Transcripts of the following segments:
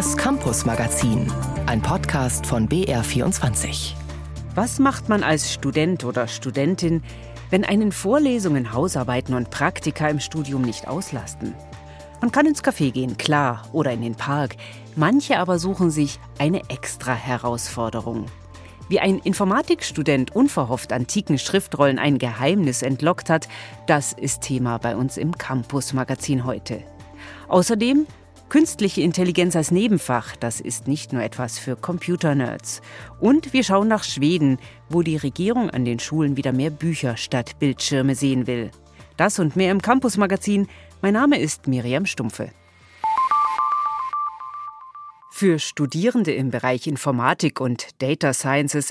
Das Campus Magazin, ein Podcast von BR24. Was macht man als Student oder Studentin, wenn einen Vorlesungen, Hausarbeiten und Praktika im Studium nicht auslasten? Man kann ins Café gehen, klar, oder in den Park. Manche aber suchen sich eine extra Herausforderung. Wie ein Informatikstudent unverhofft antiken Schriftrollen ein Geheimnis entlockt hat, das ist Thema bei uns im Campus Magazin heute. Außerdem Künstliche Intelligenz als Nebenfach, das ist nicht nur etwas für Computernerds. Und wir schauen nach Schweden, wo die Regierung an den Schulen wieder mehr Bücher statt Bildschirme sehen will. Das und mehr im Campus Magazin. Mein Name ist Miriam Stumpfe. Für Studierende im Bereich Informatik und Data Sciences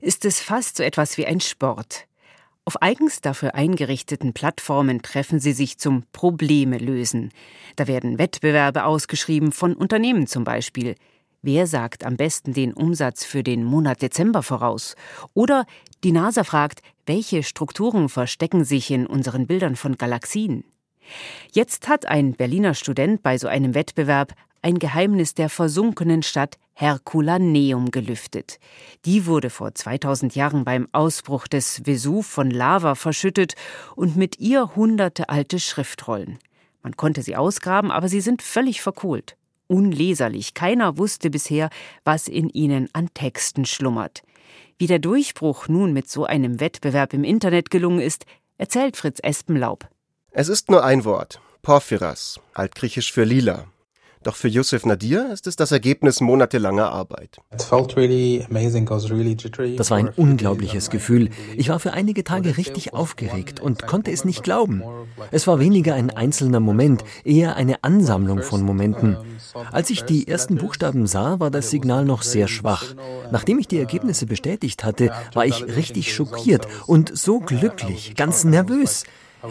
ist es fast so etwas wie ein Sport. Auf eigens dafür eingerichteten Plattformen treffen sie sich zum Probleme lösen. Da werden Wettbewerbe ausgeschrieben von Unternehmen zum Beispiel. Wer sagt am besten den Umsatz für den Monat Dezember voraus? Oder die NASA fragt, welche Strukturen verstecken sich in unseren Bildern von Galaxien? Jetzt hat ein Berliner Student bei so einem Wettbewerb ein Geheimnis der versunkenen Stadt Herculaneum gelüftet. Die wurde vor 2000 Jahren beim Ausbruch des Vesuv von Lava verschüttet und mit ihr hunderte alte Schriftrollen. Man konnte sie ausgraben, aber sie sind völlig verkohlt. Unleserlich. Keiner wusste bisher, was in ihnen an Texten schlummert. Wie der Durchbruch nun mit so einem Wettbewerb im Internet gelungen ist, erzählt Fritz Espenlaub. Es ist nur ein Wort. Porphyras, altgriechisch für lila. Doch für Yusuf Nadir ist es das Ergebnis monatelanger Arbeit. Das war ein unglaubliches Gefühl. Ich war für einige Tage richtig aufgeregt und konnte es nicht glauben. Es war weniger ein einzelner Moment, eher eine Ansammlung von Momenten. Als ich die ersten Buchstaben sah, war das Signal noch sehr schwach. Nachdem ich die Ergebnisse bestätigt hatte, war ich richtig schockiert und so glücklich, ganz nervös.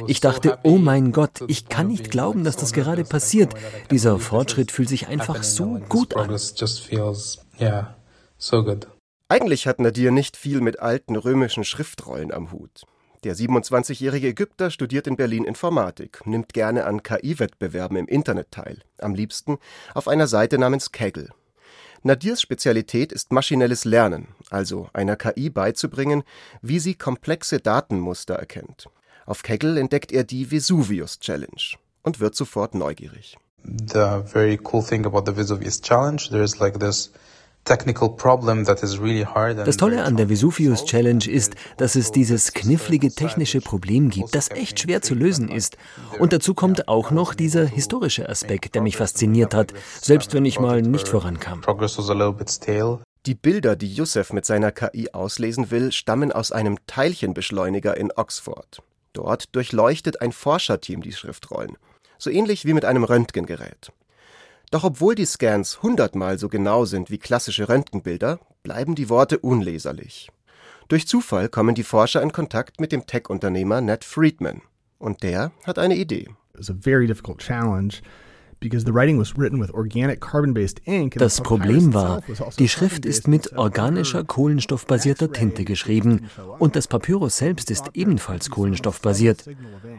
Ich dachte, oh mein Gott, ich kann nicht glauben, dass das gerade passiert. Dieser Fortschritt fühlt sich einfach so gut an. Eigentlich hat Nadir nicht viel mit alten römischen Schriftrollen am Hut. Der 27-jährige Ägypter studiert in Berlin Informatik, nimmt gerne an KI-Wettbewerben im Internet teil, am liebsten auf einer Seite namens Kaggle. Nadirs Spezialität ist maschinelles Lernen, also einer KI beizubringen, wie sie komplexe Datenmuster erkennt. Auf Kegel entdeckt er die Vesuvius Challenge und wird sofort neugierig. The very cool thing about the Vesuvius Challenge, there's like this das Tolle an der Vesuvius Challenge ist, dass es dieses knifflige technische Problem gibt, das echt schwer zu lösen ist. Und dazu kommt auch noch dieser historische Aspekt, der mich fasziniert hat, selbst wenn ich mal nicht vorankam. Die Bilder, die Youssef mit seiner KI auslesen will, stammen aus einem Teilchenbeschleuniger in Oxford. Dort durchleuchtet ein Forscherteam die Schriftrollen, so ähnlich wie mit einem Röntgengerät. Doch obwohl die Scans hundertmal so genau sind wie klassische Röntgenbilder, bleiben die Worte unleserlich. Durch Zufall kommen die Forscher in Kontakt mit dem Tech-Unternehmer Ned Friedman. Und der hat eine Idee. It was a very difficult challenge das Problem war, also die Schrift ist mit organischer kohlenstoffbasierter Tinte geschrieben und das Papyrus selbst ist ebenfalls kohlenstoffbasiert.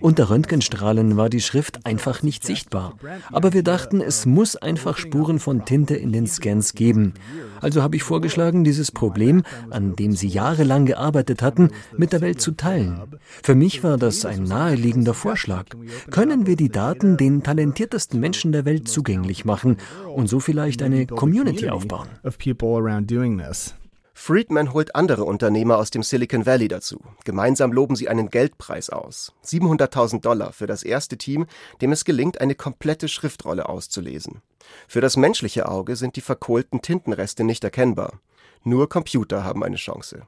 Unter Röntgenstrahlen war die Schrift einfach nicht sichtbar. Aber wir dachten, es muss einfach Spuren von Tinte in den Scans geben. Also habe ich vorgeschlagen, dieses Problem, an dem sie jahrelang gearbeitet hatten, mit der Welt zu teilen. Für mich war das ein naheliegender Vorschlag. Können wir die Daten den talentiertesten Menschen der Welt zugänglich machen und so vielleicht eine Community aufbauen? Friedman holt andere Unternehmer aus dem Silicon Valley dazu. Gemeinsam loben sie einen Geldpreis aus. 700.000 Dollar für das erste Team, dem es gelingt, eine komplette Schriftrolle auszulesen. Für das menschliche Auge sind die verkohlten Tintenreste nicht erkennbar. Nur Computer haben eine Chance.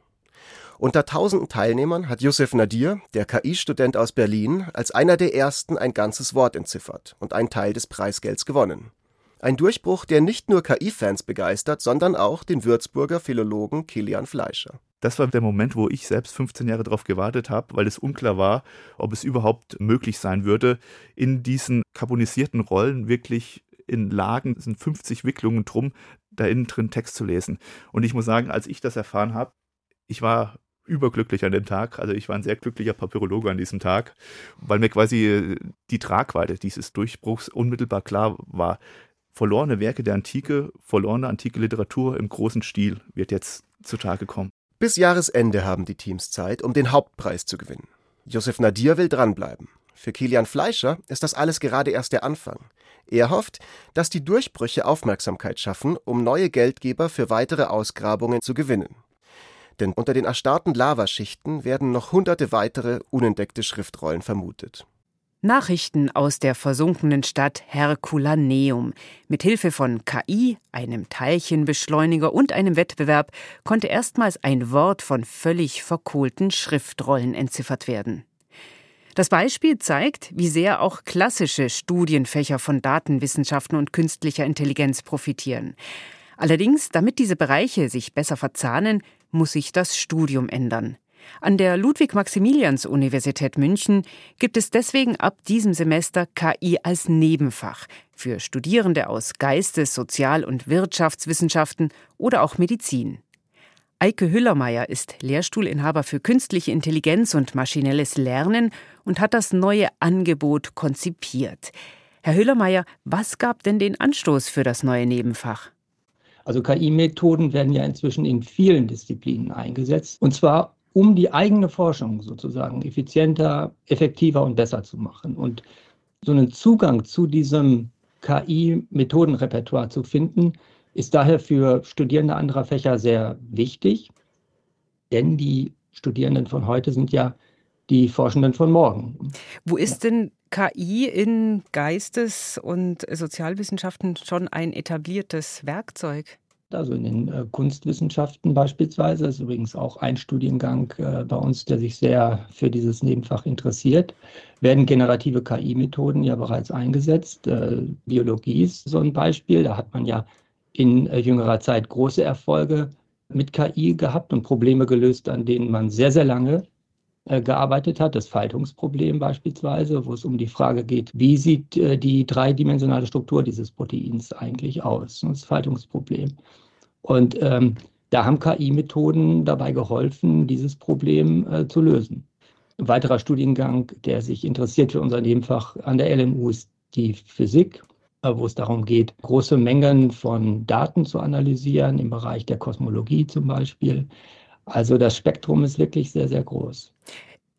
Unter tausenden Teilnehmern hat Yusuf Nadir, der KI-Student aus Berlin, als einer der ersten ein ganzes Wort entziffert und einen Teil des Preisgelds gewonnen. Ein Durchbruch, der nicht nur KI-Fans begeistert, sondern auch den Würzburger Philologen Kilian Fleischer. Das war der Moment, wo ich selbst 15 Jahre darauf gewartet habe, weil es unklar war, ob es überhaupt möglich sein würde, in diesen carbonisierten Rollen wirklich in Lagen, sind 50 Wicklungen drum, da innen drin Text zu lesen. Und ich muss sagen, als ich das erfahren habe, ich war überglücklich an dem Tag. Also ich war ein sehr glücklicher Papyrologe an diesem Tag, weil mir quasi die Tragweite dieses Durchbruchs unmittelbar klar war verlorene Werke der Antike, verlorene antike Literatur im großen Stil wird jetzt zutage kommen. Bis Jahresende haben die Teams Zeit, um den Hauptpreis zu gewinnen. Josef Nadir will dranbleiben. Für Kilian Fleischer ist das alles gerade erst der Anfang. Er hofft, dass die Durchbrüche Aufmerksamkeit schaffen, um neue Geldgeber für weitere Ausgrabungen zu gewinnen. Denn unter den erstarrten Lavaschichten werden noch hunderte weitere unentdeckte Schriftrollen vermutet. Nachrichten aus der versunkenen Stadt Herculaneum. Mit Hilfe von KI, einem Teilchenbeschleuniger und einem Wettbewerb konnte erstmals ein Wort von völlig verkohlten Schriftrollen entziffert werden. Das Beispiel zeigt, wie sehr auch klassische Studienfächer von Datenwissenschaften und künstlicher Intelligenz profitieren. Allerdings, damit diese Bereiche sich besser verzahnen, muss sich das Studium ändern. An der Ludwig-Maximilians-Universität München gibt es deswegen ab diesem Semester KI als Nebenfach für Studierende aus Geistes-, Sozial- und Wirtschaftswissenschaften oder auch Medizin. Eike Hüllermeier ist Lehrstuhlinhaber für künstliche Intelligenz und maschinelles Lernen und hat das neue Angebot konzipiert. Herr Hüllermeier, was gab denn den Anstoß für das neue Nebenfach? Also KI-Methoden werden ja inzwischen in vielen Disziplinen eingesetzt, und zwar um die eigene Forschung sozusagen effizienter, effektiver und besser zu machen. Und so einen Zugang zu diesem KI-Methodenrepertoire zu finden, ist daher für Studierende anderer Fächer sehr wichtig, denn die Studierenden von heute sind ja die Forschenden von morgen. Wo ist denn KI in Geistes- und Sozialwissenschaften schon ein etabliertes Werkzeug? Also in den äh, Kunstwissenschaften beispielsweise das ist übrigens auch ein Studiengang äh, bei uns, der sich sehr für dieses Nebenfach interessiert, werden generative KI-Methoden ja bereits eingesetzt. Äh, Biologie ist so ein Beispiel. Da hat man ja in jüngerer Zeit große Erfolge mit KI gehabt und Probleme gelöst, an denen man sehr, sehr lange gearbeitet hat, das Faltungsproblem beispielsweise, wo es um die Frage geht, wie sieht äh, die dreidimensionale Struktur dieses Proteins eigentlich aus, das Faltungsproblem. Und ähm, da haben KI-Methoden dabei geholfen, dieses Problem äh, zu lösen. Ein weiterer Studiengang, der sich interessiert für unser Nebenfach an der LMU, ist die Physik. Äh, wo es darum geht, große Mengen von Daten zu analysieren, im Bereich der Kosmologie zum Beispiel. Also das Spektrum ist wirklich sehr, sehr groß.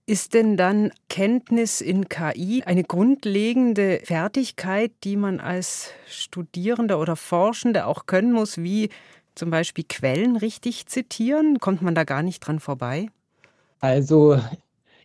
Ist denn dann Kenntnis in KI eine grundlegende Fertigkeit, die man als Studierender oder Forschende auch können muss, wie zum Beispiel Quellen richtig zitieren? Kommt man da gar nicht dran vorbei? Also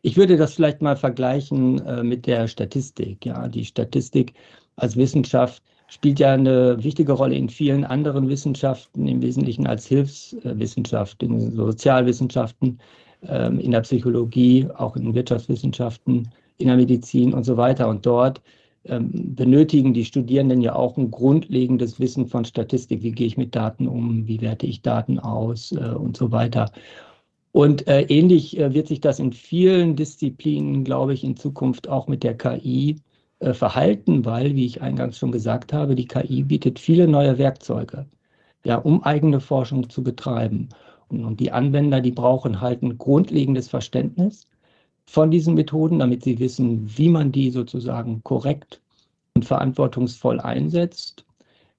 ich würde das vielleicht mal vergleichen äh, mit der Statistik. Ja, die Statistik als Wissenschaft spielt ja eine wichtige Rolle in vielen anderen Wissenschaften, im Wesentlichen als Hilfswissenschaft, in Sozialwissenschaften, in der Psychologie, auch in Wirtschaftswissenschaften, in der Medizin und so weiter. Und dort ähm, benötigen die Studierenden ja auch ein grundlegendes Wissen von Statistik. Wie gehe ich mit Daten um? Wie werte ich Daten aus? Äh, und so weiter. Und äh, ähnlich äh, wird sich das in vielen Disziplinen, glaube ich, in Zukunft auch mit der KI verhalten, weil, wie ich eingangs schon gesagt habe, die KI bietet viele neue Werkzeuge, ja, um eigene Forschung zu betreiben. Und, und die Anwender, die brauchen halt ein grundlegendes Verständnis von diesen Methoden, damit sie wissen, wie man die sozusagen korrekt und verantwortungsvoll einsetzt.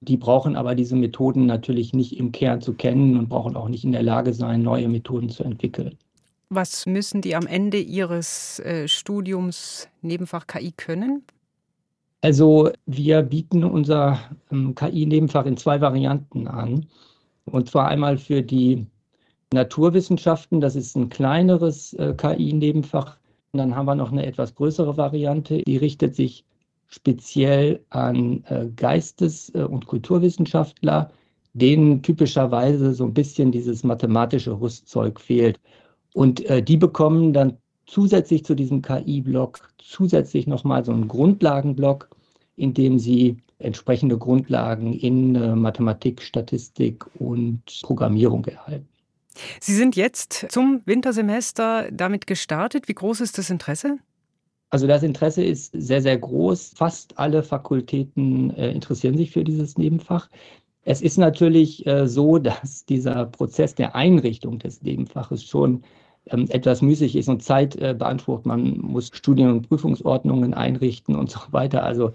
Die brauchen aber diese Methoden natürlich nicht im Kern zu kennen und brauchen auch nicht in der Lage sein, neue Methoden zu entwickeln. Was müssen die am Ende ihres äh, Studiums Nebenfach KI können? Also wir bieten unser ähm, KI-Nebenfach in zwei Varianten an. Und zwar einmal für die Naturwissenschaften, das ist ein kleineres äh, KI-Nebenfach. Und dann haben wir noch eine etwas größere Variante, die richtet sich speziell an äh, Geistes- äh, und Kulturwissenschaftler, denen typischerweise so ein bisschen dieses mathematische Rüstzeug fehlt. Und äh, die bekommen dann zusätzlich zu diesem KI-Block zusätzlich nochmal so einen Grundlagenblock, in dem Sie entsprechende Grundlagen in äh, Mathematik, Statistik und Programmierung erhalten. Sie sind jetzt zum Wintersemester damit gestartet. Wie groß ist das Interesse? Also das Interesse ist sehr, sehr groß. Fast alle Fakultäten äh, interessieren sich für dieses Nebenfach. Es ist natürlich äh, so, dass dieser Prozess der Einrichtung des Nebenfaches schon ähm, etwas müßig ist und Zeit äh, beansprucht. Man muss Studien- und Prüfungsordnungen einrichten und so weiter. Also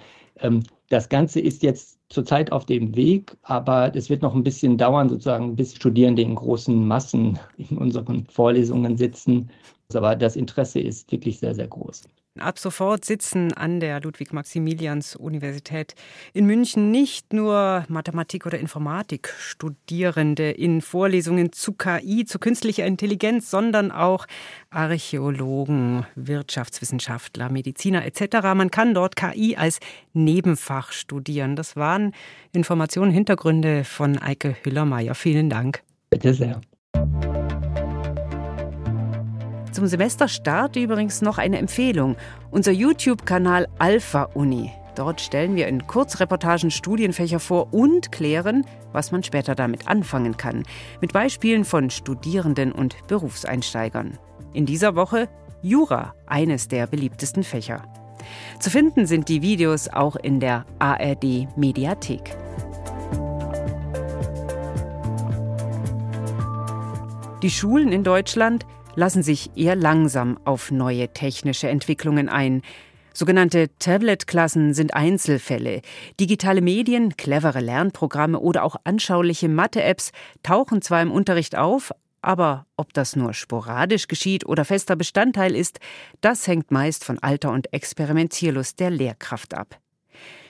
das Ganze ist jetzt zurzeit auf dem Weg, aber es wird noch ein bisschen dauern, sozusagen, bis Studierende in großen Massen in unseren Vorlesungen sitzen. Aber das Interesse ist wirklich sehr, sehr groß. Ab sofort sitzen an der Ludwig-Maximilians-Universität in München nicht nur Mathematik- oder Informatik-Studierende in Vorlesungen zu KI, zu künstlicher Intelligenz, sondern auch Archäologen, Wirtschaftswissenschaftler, Mediziner etc. Man kann dort KI als Nebenfach studieren. Das waren Informationen, Hintergründe von Eike Hüllermeier. Vielen Dank. Bitte sehr. Zum Semesterstart übrigens noch eine Empfehlung. Unser YouTube-Kanal Alpha Uni. Dort stellen wir in Kurzreportagen Studienfächer vor und klären, was man später damit anfangen kann. Mit Beispielen von Studierenden und Berufseinsteigern. In dieser Woche Jura, eines der beliebtesten Fächer. Zu finden sind die Videos auch in der ARD Mediathek. Die Schulen in Deutschland lassen sich eher langsam auf neue technische Entwicklungen ein. Sogenannte Tablet-Klassen sind Einzelfälle. Digitale Medien, clevere Lernprogramme oder auch anschauliche Mathe-Apps tauchen zwar im Unterricht auf, aber ob das nur sporadisch geschieht oder fester Bestandteil ist, das hängt meist von Alter und Experimentierlust der Lehrkraft ab.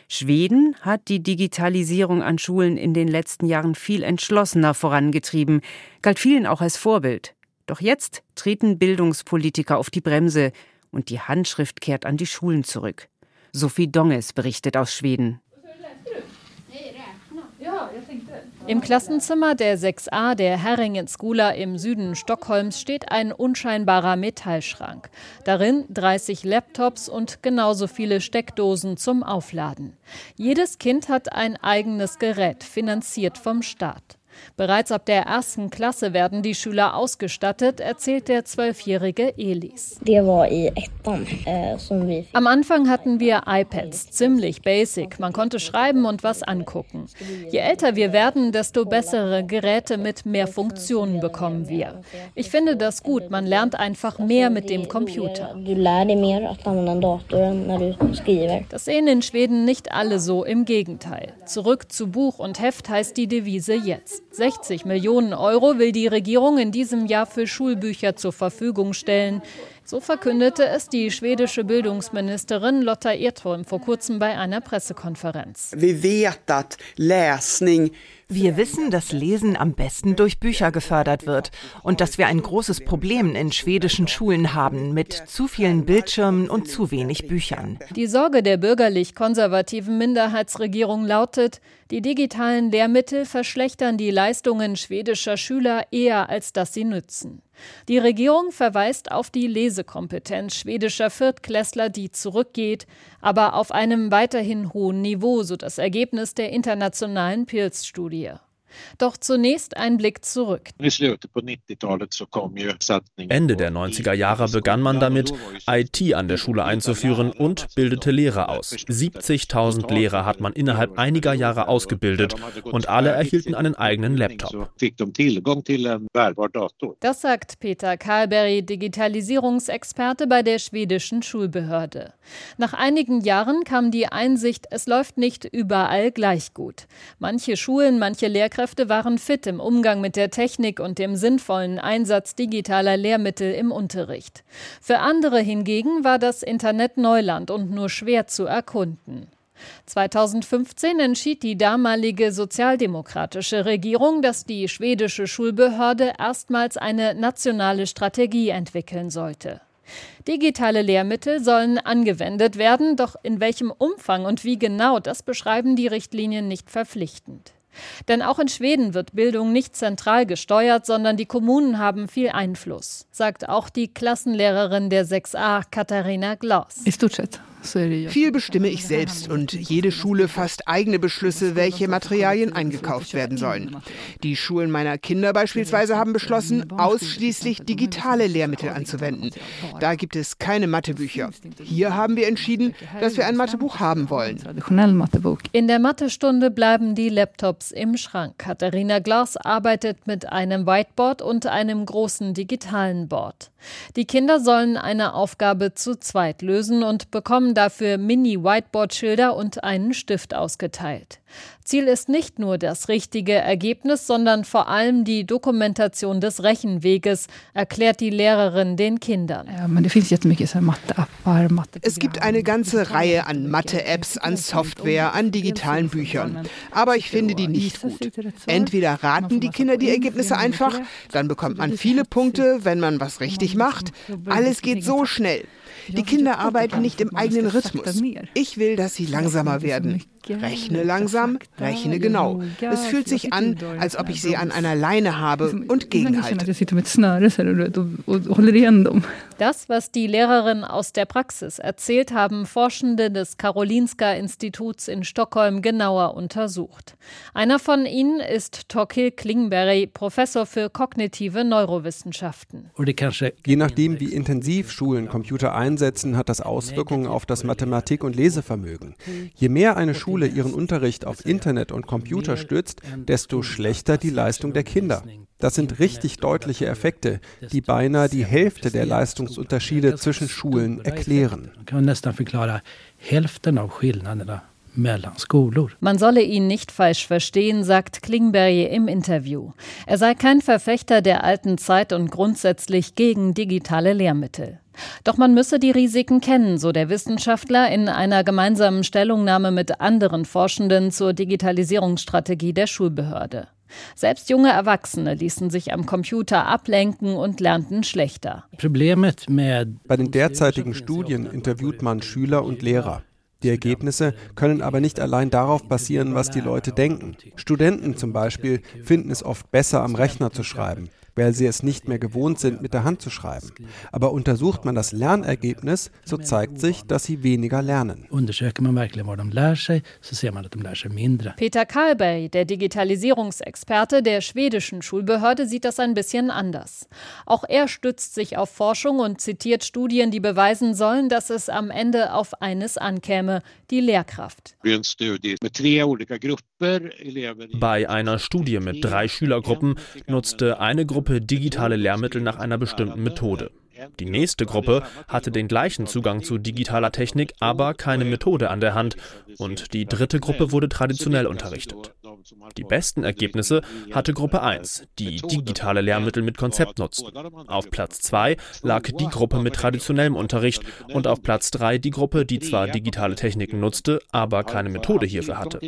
Schweden hat die Digitalisierung an Schulen in den letzten Jahren viel entschlossener vorangetrieben, galt vielen auch als Vorbild. Doch jetzt treten Bildungspolitiker auf die Bremse und die Handschrift kehrt an die Schulen zurück. Sophie Donges berichtet aus Schweden. Im Klassenzimmer der 6a der Herringen Skula im Süden Stockholms steht ein unscheinbarer Metallschrank. Darin 30 Laptops und genauso viele Steckdosen zum Aufladen. Jedes Kind hat ein eigenes Gerät, finanziert vom Staat. Bereits ab der ersten Klasse werden die Schüler ausgestattet, erzählt der zwölfjährige Elis. Eh, Am Anfang hatten wir iPads, ziemlich basic. Man konnte schreiben und was angucken. Je älter wir werden, desto bessere Geräte mit mehr Funktionen bekommen wir. Ich finde das gut. Man lernt einfach mehr mit dem Computer. Das sehen in Schweden nicht alle so. Im Gegenteil. Zurück zu Buch und Heft heißt die Devise jetzt. 60 Millionen Euro will die Regierung in diesem Jahr für Schulbücher zur Verfügung stellen. So verkündete es die schwedische Bildungsministerin Lotta Edholm vor kurzem bei einer Pressekonferenz. Wir wissen, dass Lesen am besten durch Bücher gefördert wird und dass wir ein großes Problem in schwedischen Schulen haben mit zu vielen Bildschirmen und zu wenig Büchern. Die Sorge der bürgerlich-konservativen Minderheitsregierung lautet, die digitalen Lehrmittel verschlechtern die Leistungen schwedischer Schüler eher, als dass sie nützen. Die Regierung verweist auf die Lesekompetenz schwedischer Viertklässler, die zurückgeht, aber auf einem weiterhin hohen Niveau, so das Ergebnis der internationalen Pils-Studie. Korea Doch zunächst ein Blick zurück. Ende der 90er Jahre begann man damit, IT an der Schule einzuführen und bildete Lehrer aus. 70.000 Lehrer hat man innerhalb einiger Jahre ausgebildet und alle erhielten einen eigenen Laptop. Das sagt Peter Karlberry, Digitalisierungsexperte bei der schwedischen Schulbehörde. Nach einigen Jahren kam die Einsicht, es läuft nicht überall gleich gut. Manche Schulen, manche Lehrkräfte Lehrkräfte waren fit im Umgang mit der Technik und dem sinnvollen Einsatz digitaler Lehrmittel im Unterricht. Für andere hingegen war das Internet Neuland und nur schwer zu erkunden. 2015 entschied die damalige sozialdemokratische Regierung, dass die schwedische Schulbehörde erstmals eine nationale Strategie entwickeln sollte. Digitale Lehrmittel sollen angewendet werden, doch in welchem Umfang und wie genau, das beschreiben die Richtlinien nicht verpflichtend. Denn auch in Schweden wird Bildung nicht zentral gesteuert, sondern die Kommunen haben viel Einfluss, sagt auch die Klassenlehrerin der 6a, Katharina Glaus. Viel bestimme ich selbst und jede Schule fasst eigene Beschlüsse, welche Materialien eingekauft werden sollen. Die Schulen meiner Kinder beispielsweise haben beschlossen, ausschließlich digitale Lehrmittel anzuwenden. Da gibt es keine Mathebücher. Hier haben wir entschieden, dass wir ein Mathebuch haben wollen. In der Mathestunde bleiben die Laptops im Schrank. Katharina Glas arbeitet mit einem Whiteboard und einem großen digitalen Board. Die Kinder sollen eine Aufgabe zu zweit lösen und bekommen dafür Mini-Whiteboard-Schilder und einen Stift ausgeteilt. Ziel ist nicht nur das richtige Ergebnis, sondern vor allem die Dokumentation des Rechenweges, erklärt die Lehrerin den Kindern. Es gibt eine ganze Reihe an Mathe-Apps, an Software, an digitalen Büchern. Aber ich finde die nicht gut. Entweder raten die Kinder die Ergebnisse einfach, dann bekommt man viele Punkte, wenn man was richtig macht. Alles geht so schnell. Die Kinder arbeiten nicht im eigenen Rhythmus. Ich will, dass sie langsamer werden. Rechne langsam, rechne genau. Es fühlt sich an, als ob ich sie an einer Leine habe und gegenhalte. Das, was die Lehrerin aus der Praxis erzählt, haben Forschende des Karolinska Instituts in Stockholm genauer untersucht. Einer von ihnen ist Torkil Klingberg, Professor für kognitive Neurowissenschaften. Je nachdem, wie intensiv Schulen Computer einsetzen, hat das Auswirkungen auf das Mathematik- und Lesevermögen. Je mehr eine Schule Schule ihren Unterricht auf Internet und Computer stützt, desto schlechter die Leistung der Kinder. Das sind richtig deutliche Effekte, die beinahe die Hälfte der Leistungsunterschiede zwischen Schulen erklären. Man solle ihn nicht falsch verstehen, sagt Klingberg im Interview. Er sei kein Verfechter der alten Zeit und grundsätzlich gegen digitale Lehrmittel. Doch man müsse die Risiken kennen, so der Wissenschaftler in einer gemeinsamen Stellungnahme mit anderen Forschenden zur Digitalisierungsstrategie der Schulbehörde. Selbst junge Erwachsene ließen sich am Computer ablenken und lernten schlechter. Bei den derzeitigen Studien interviewt man Schüler und Lehrer. Die Ergebnisse können aber nicht allein darauf basieren, was die Leute denken. Studenten zum Beispiel finden es oft besser, am Rechner zu schreiben weil sie es nicht mehr gewohnt sind, mit der Hand zu schreiben. Aber untersucht man das Lernergebnis, so zeigt sich, dass sie weniger lernen. Peter Karlberg, der Digitalisierungsexperte der schwedischen Schulbehörde, sieht das ein bisschen anders. Auch er stützt sich auf Forschung und zitiert Studien, die beweisen sollen, dass es am Ende auf eines ankäme, die Lehrkraft. Bei einer Studie mit drei Schülergruppen nutzte eine Gruppe digitale Lehrmittel nach einer bestimmten Methode. Die nächste Gruppe hatte den gleichen Zugang zu digitaler Technik, aber keine Methode an der Hand. Und die dritte Gruppe wurde traditionell unterrichtet. Die besten Ergebnisse hatte Gruppe 1, die digitale Lehrmittel mit Konzept nutzten. Auf Platz 2 lag die Gruppe mit traditionellem Unterricht und auf Platz 3 die Gruppe, die zwar digitale Techniken nutzte, aber keine Methode hierfür hatte.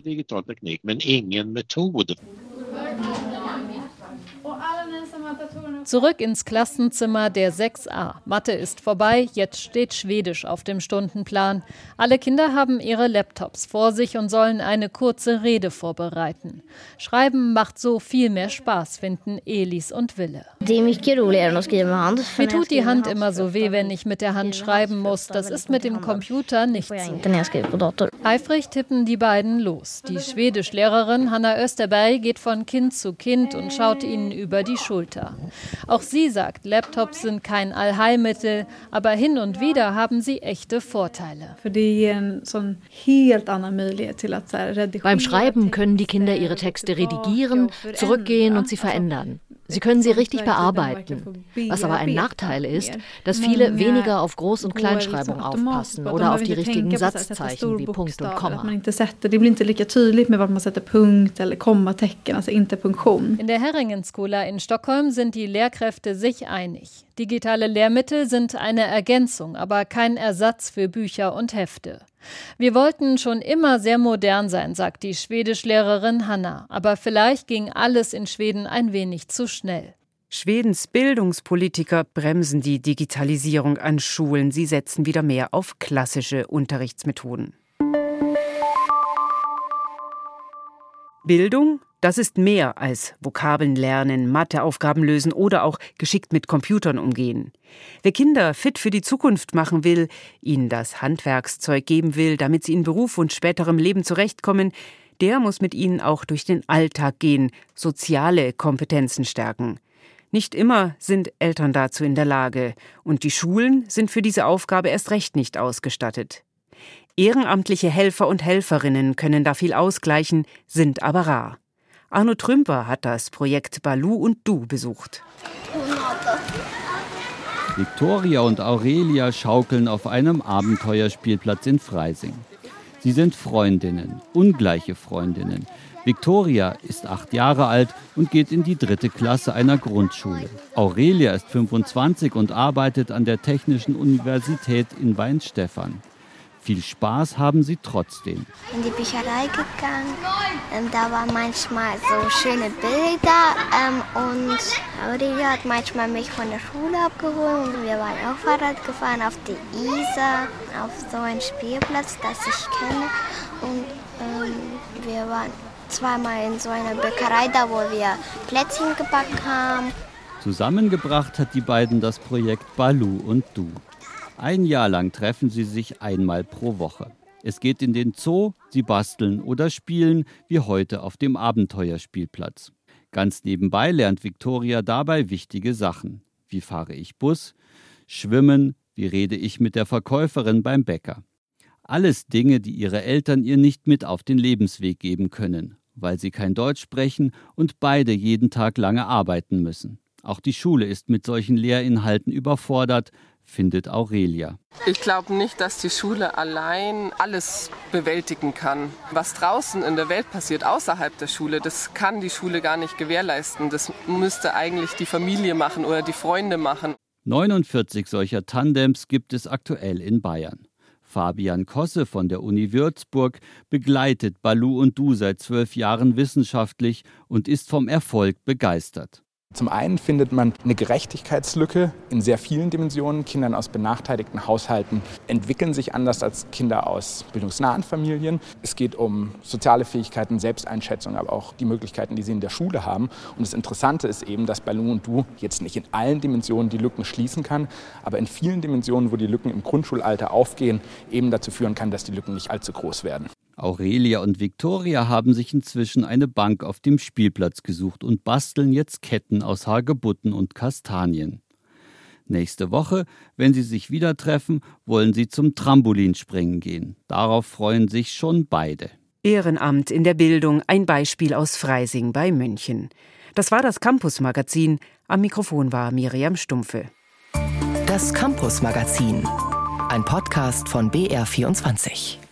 Zurück ins Klassenzimmer der 6a. Mathe ist vorbei, jetzt steht Schwedisch auf dem Stundenplan. Alle Kinder haben ihre Laptops vor sich und sollen eine kurze Rede vorbereiten. Schreiben macht so viel mehr Spaß, finden Elis und Wille. Mir tut die Hand immer so weh, wenn ich mit der Hand schreiben muss. Das ist mit dem Computer nicht so. Eifrig tippen die beiden los. Die Schwedischlehrerin Hanna Österberg geht von Kind zu Kind und schaut ihnen über die Schulter. Auch sie sagt, Laptops sind kein Allheilmittel, aber hin und wieder haben sie echte Vorteile. Beim Schreiben können die Kinder ihre Texte redigieren, zurückgehen und sie verändern. Sie können sie richtig bearbeiten. Was aber ein Nachteil ist, dass viele weniger auf Groß- und Kleinschreibung aufpassen oder auf die richtigen Satzzeichen wie Punkt und Komma. In der Herringen-Skola in Stockholm sind die Lehrkräfte sich einig. Digitale Lehrmittel sind eine Ergänzung, aber kein Ersatz für Bücher und Hefte. Wir wollten schon immer sehr modern sein, sagt die Schwedischlehrerin Hanna, aber vielleicht ging alles in Schweden ein wenig zu schnell. Schwedens Bildungspolitiker bremsen die Digitalisierung an Schulen. Sie setzen wieder mehr auf klassische Unterrichtsmethoden. Bildung das ist mehr als Vokabeln lernen, Matheaufgaben lösen oder auch geschickt mit Computern umgehen. Wer Kinder fit für die Zukunft machen will, ihnen das Handwerkszeug geben will, damit sie in Beruf und späterem Leben zurechtkommen, der muss mit ihnen auch durch den Alltag gehen, soziale Kompetenzen stärken. Nicht immer sind Eltern dazu in der Lage, und die Schulen sind für diese Aufgabe erst recht nicht ausgestattet. Ehrenamtliche Helfer und Helferinnen können da viel ausgleichen, sind aber rar. Arno Trümper hat das Projekt Balu und Du besucht. Victoria und Aurelia schaukeln auf einem Abenteuerspielplatz in Freising. Sie sind Freundinnen, ungleiche Freundinnen. Victoria ist acht Jahre alt und geht in die dritte Klasse einer Grundschule. Aurelia ist 25 und arbeitet an der Technischen Universität in Weinstefan. Viel Spaß haben sie trotzdem. In die Bücherei gegangen, ähm, da waren manchmal so schöne Bilder ähm, und Aurelia hat manchmal mich von der Schule abgeholt und wir waren auch Fahrrad gefahren auf die Isar, auf so einen Spielplatz, das ich kenne und ähm, wir waren zweimal in so einer Bäckerei da, wo wir Plätzchen gebacken haben. Zusammengebracht hat die beiden das Projekt Balu und Du. Ein Jahr lang treffen sie sich einmal pro Woche. Es geht in den Zoo, sie basteln oder spielen, wie heute auf dem Abenteuerspielplatz. Ganz nebenbei lernt Victoria dabei wichtige Sachen. Wie fahre ich Bus? Schwimmen? Wie rede ich mit der Verkäuferin beim Bäcker? Alles Dinge, die ihre Eltern ihr nicht mit auf den Lebensweg geben können, weil sie kein Deutsch sprechen und beide jeden Tag lange arbeiten müssen. Auch die Schule ist mit solchen Lehrinhalten überfordert, findet Aurelia. Ich glaube nicht, dass die Schule allein alles bewältigen kann. Was draußen in der Welt passiert, außerhalb der Schule, das kann die Schule gar nicht gewährleisten. Das müsste eigentlich die Familie machen oder die Freunde machen. 49 solcher Tandems gibt es aktuell in Bayern. Fabian Kosse von der Uni Würzburg begleitet Balu und Du seit zwölf Jahren wissenschaftlich und ist vom Erfolg begeistert. Zum einen findet man eine Gerechtigkeitslücke in sehr vielen Dimensionen. Kindern aus benachteiligten Haushalten entwickeln sich anders als Kinder aus bildungsnahen Familien. Es geht um soziale Fähigkeiten, Selbsteinschätzung, aber auch die Möglichkeiten, die sie in der Schule haben. Und das Interessante ist eben, dass Baloo und Du jetzt nicht in allen Dimensionen die Lücken schließen kann, aber in vielen Dimensionen, wo die Lücken im Grundschulalter aufgehen, eben dazu führen kann, dass die Lücken nicht allzu groß werden. Aurelia und Victoria haben sich inzwischen eine Bank auf dem Spielplatz gesucht und basteln jetzt Ketten aus Hagebutten und Kastanien. Nächste Woche, wenn sie sich wieder treffen, wollen sie zum Trampolinspringen gehen. Darauf freuen sich schon beide. Ehrenamt in der Bildung, ein Beispiel aus Freising bei München. Das war das Campus Magazin. Am Mikrofon war Miriam Stumpfe. Das Campus Magazin, ein Podcast von BR24.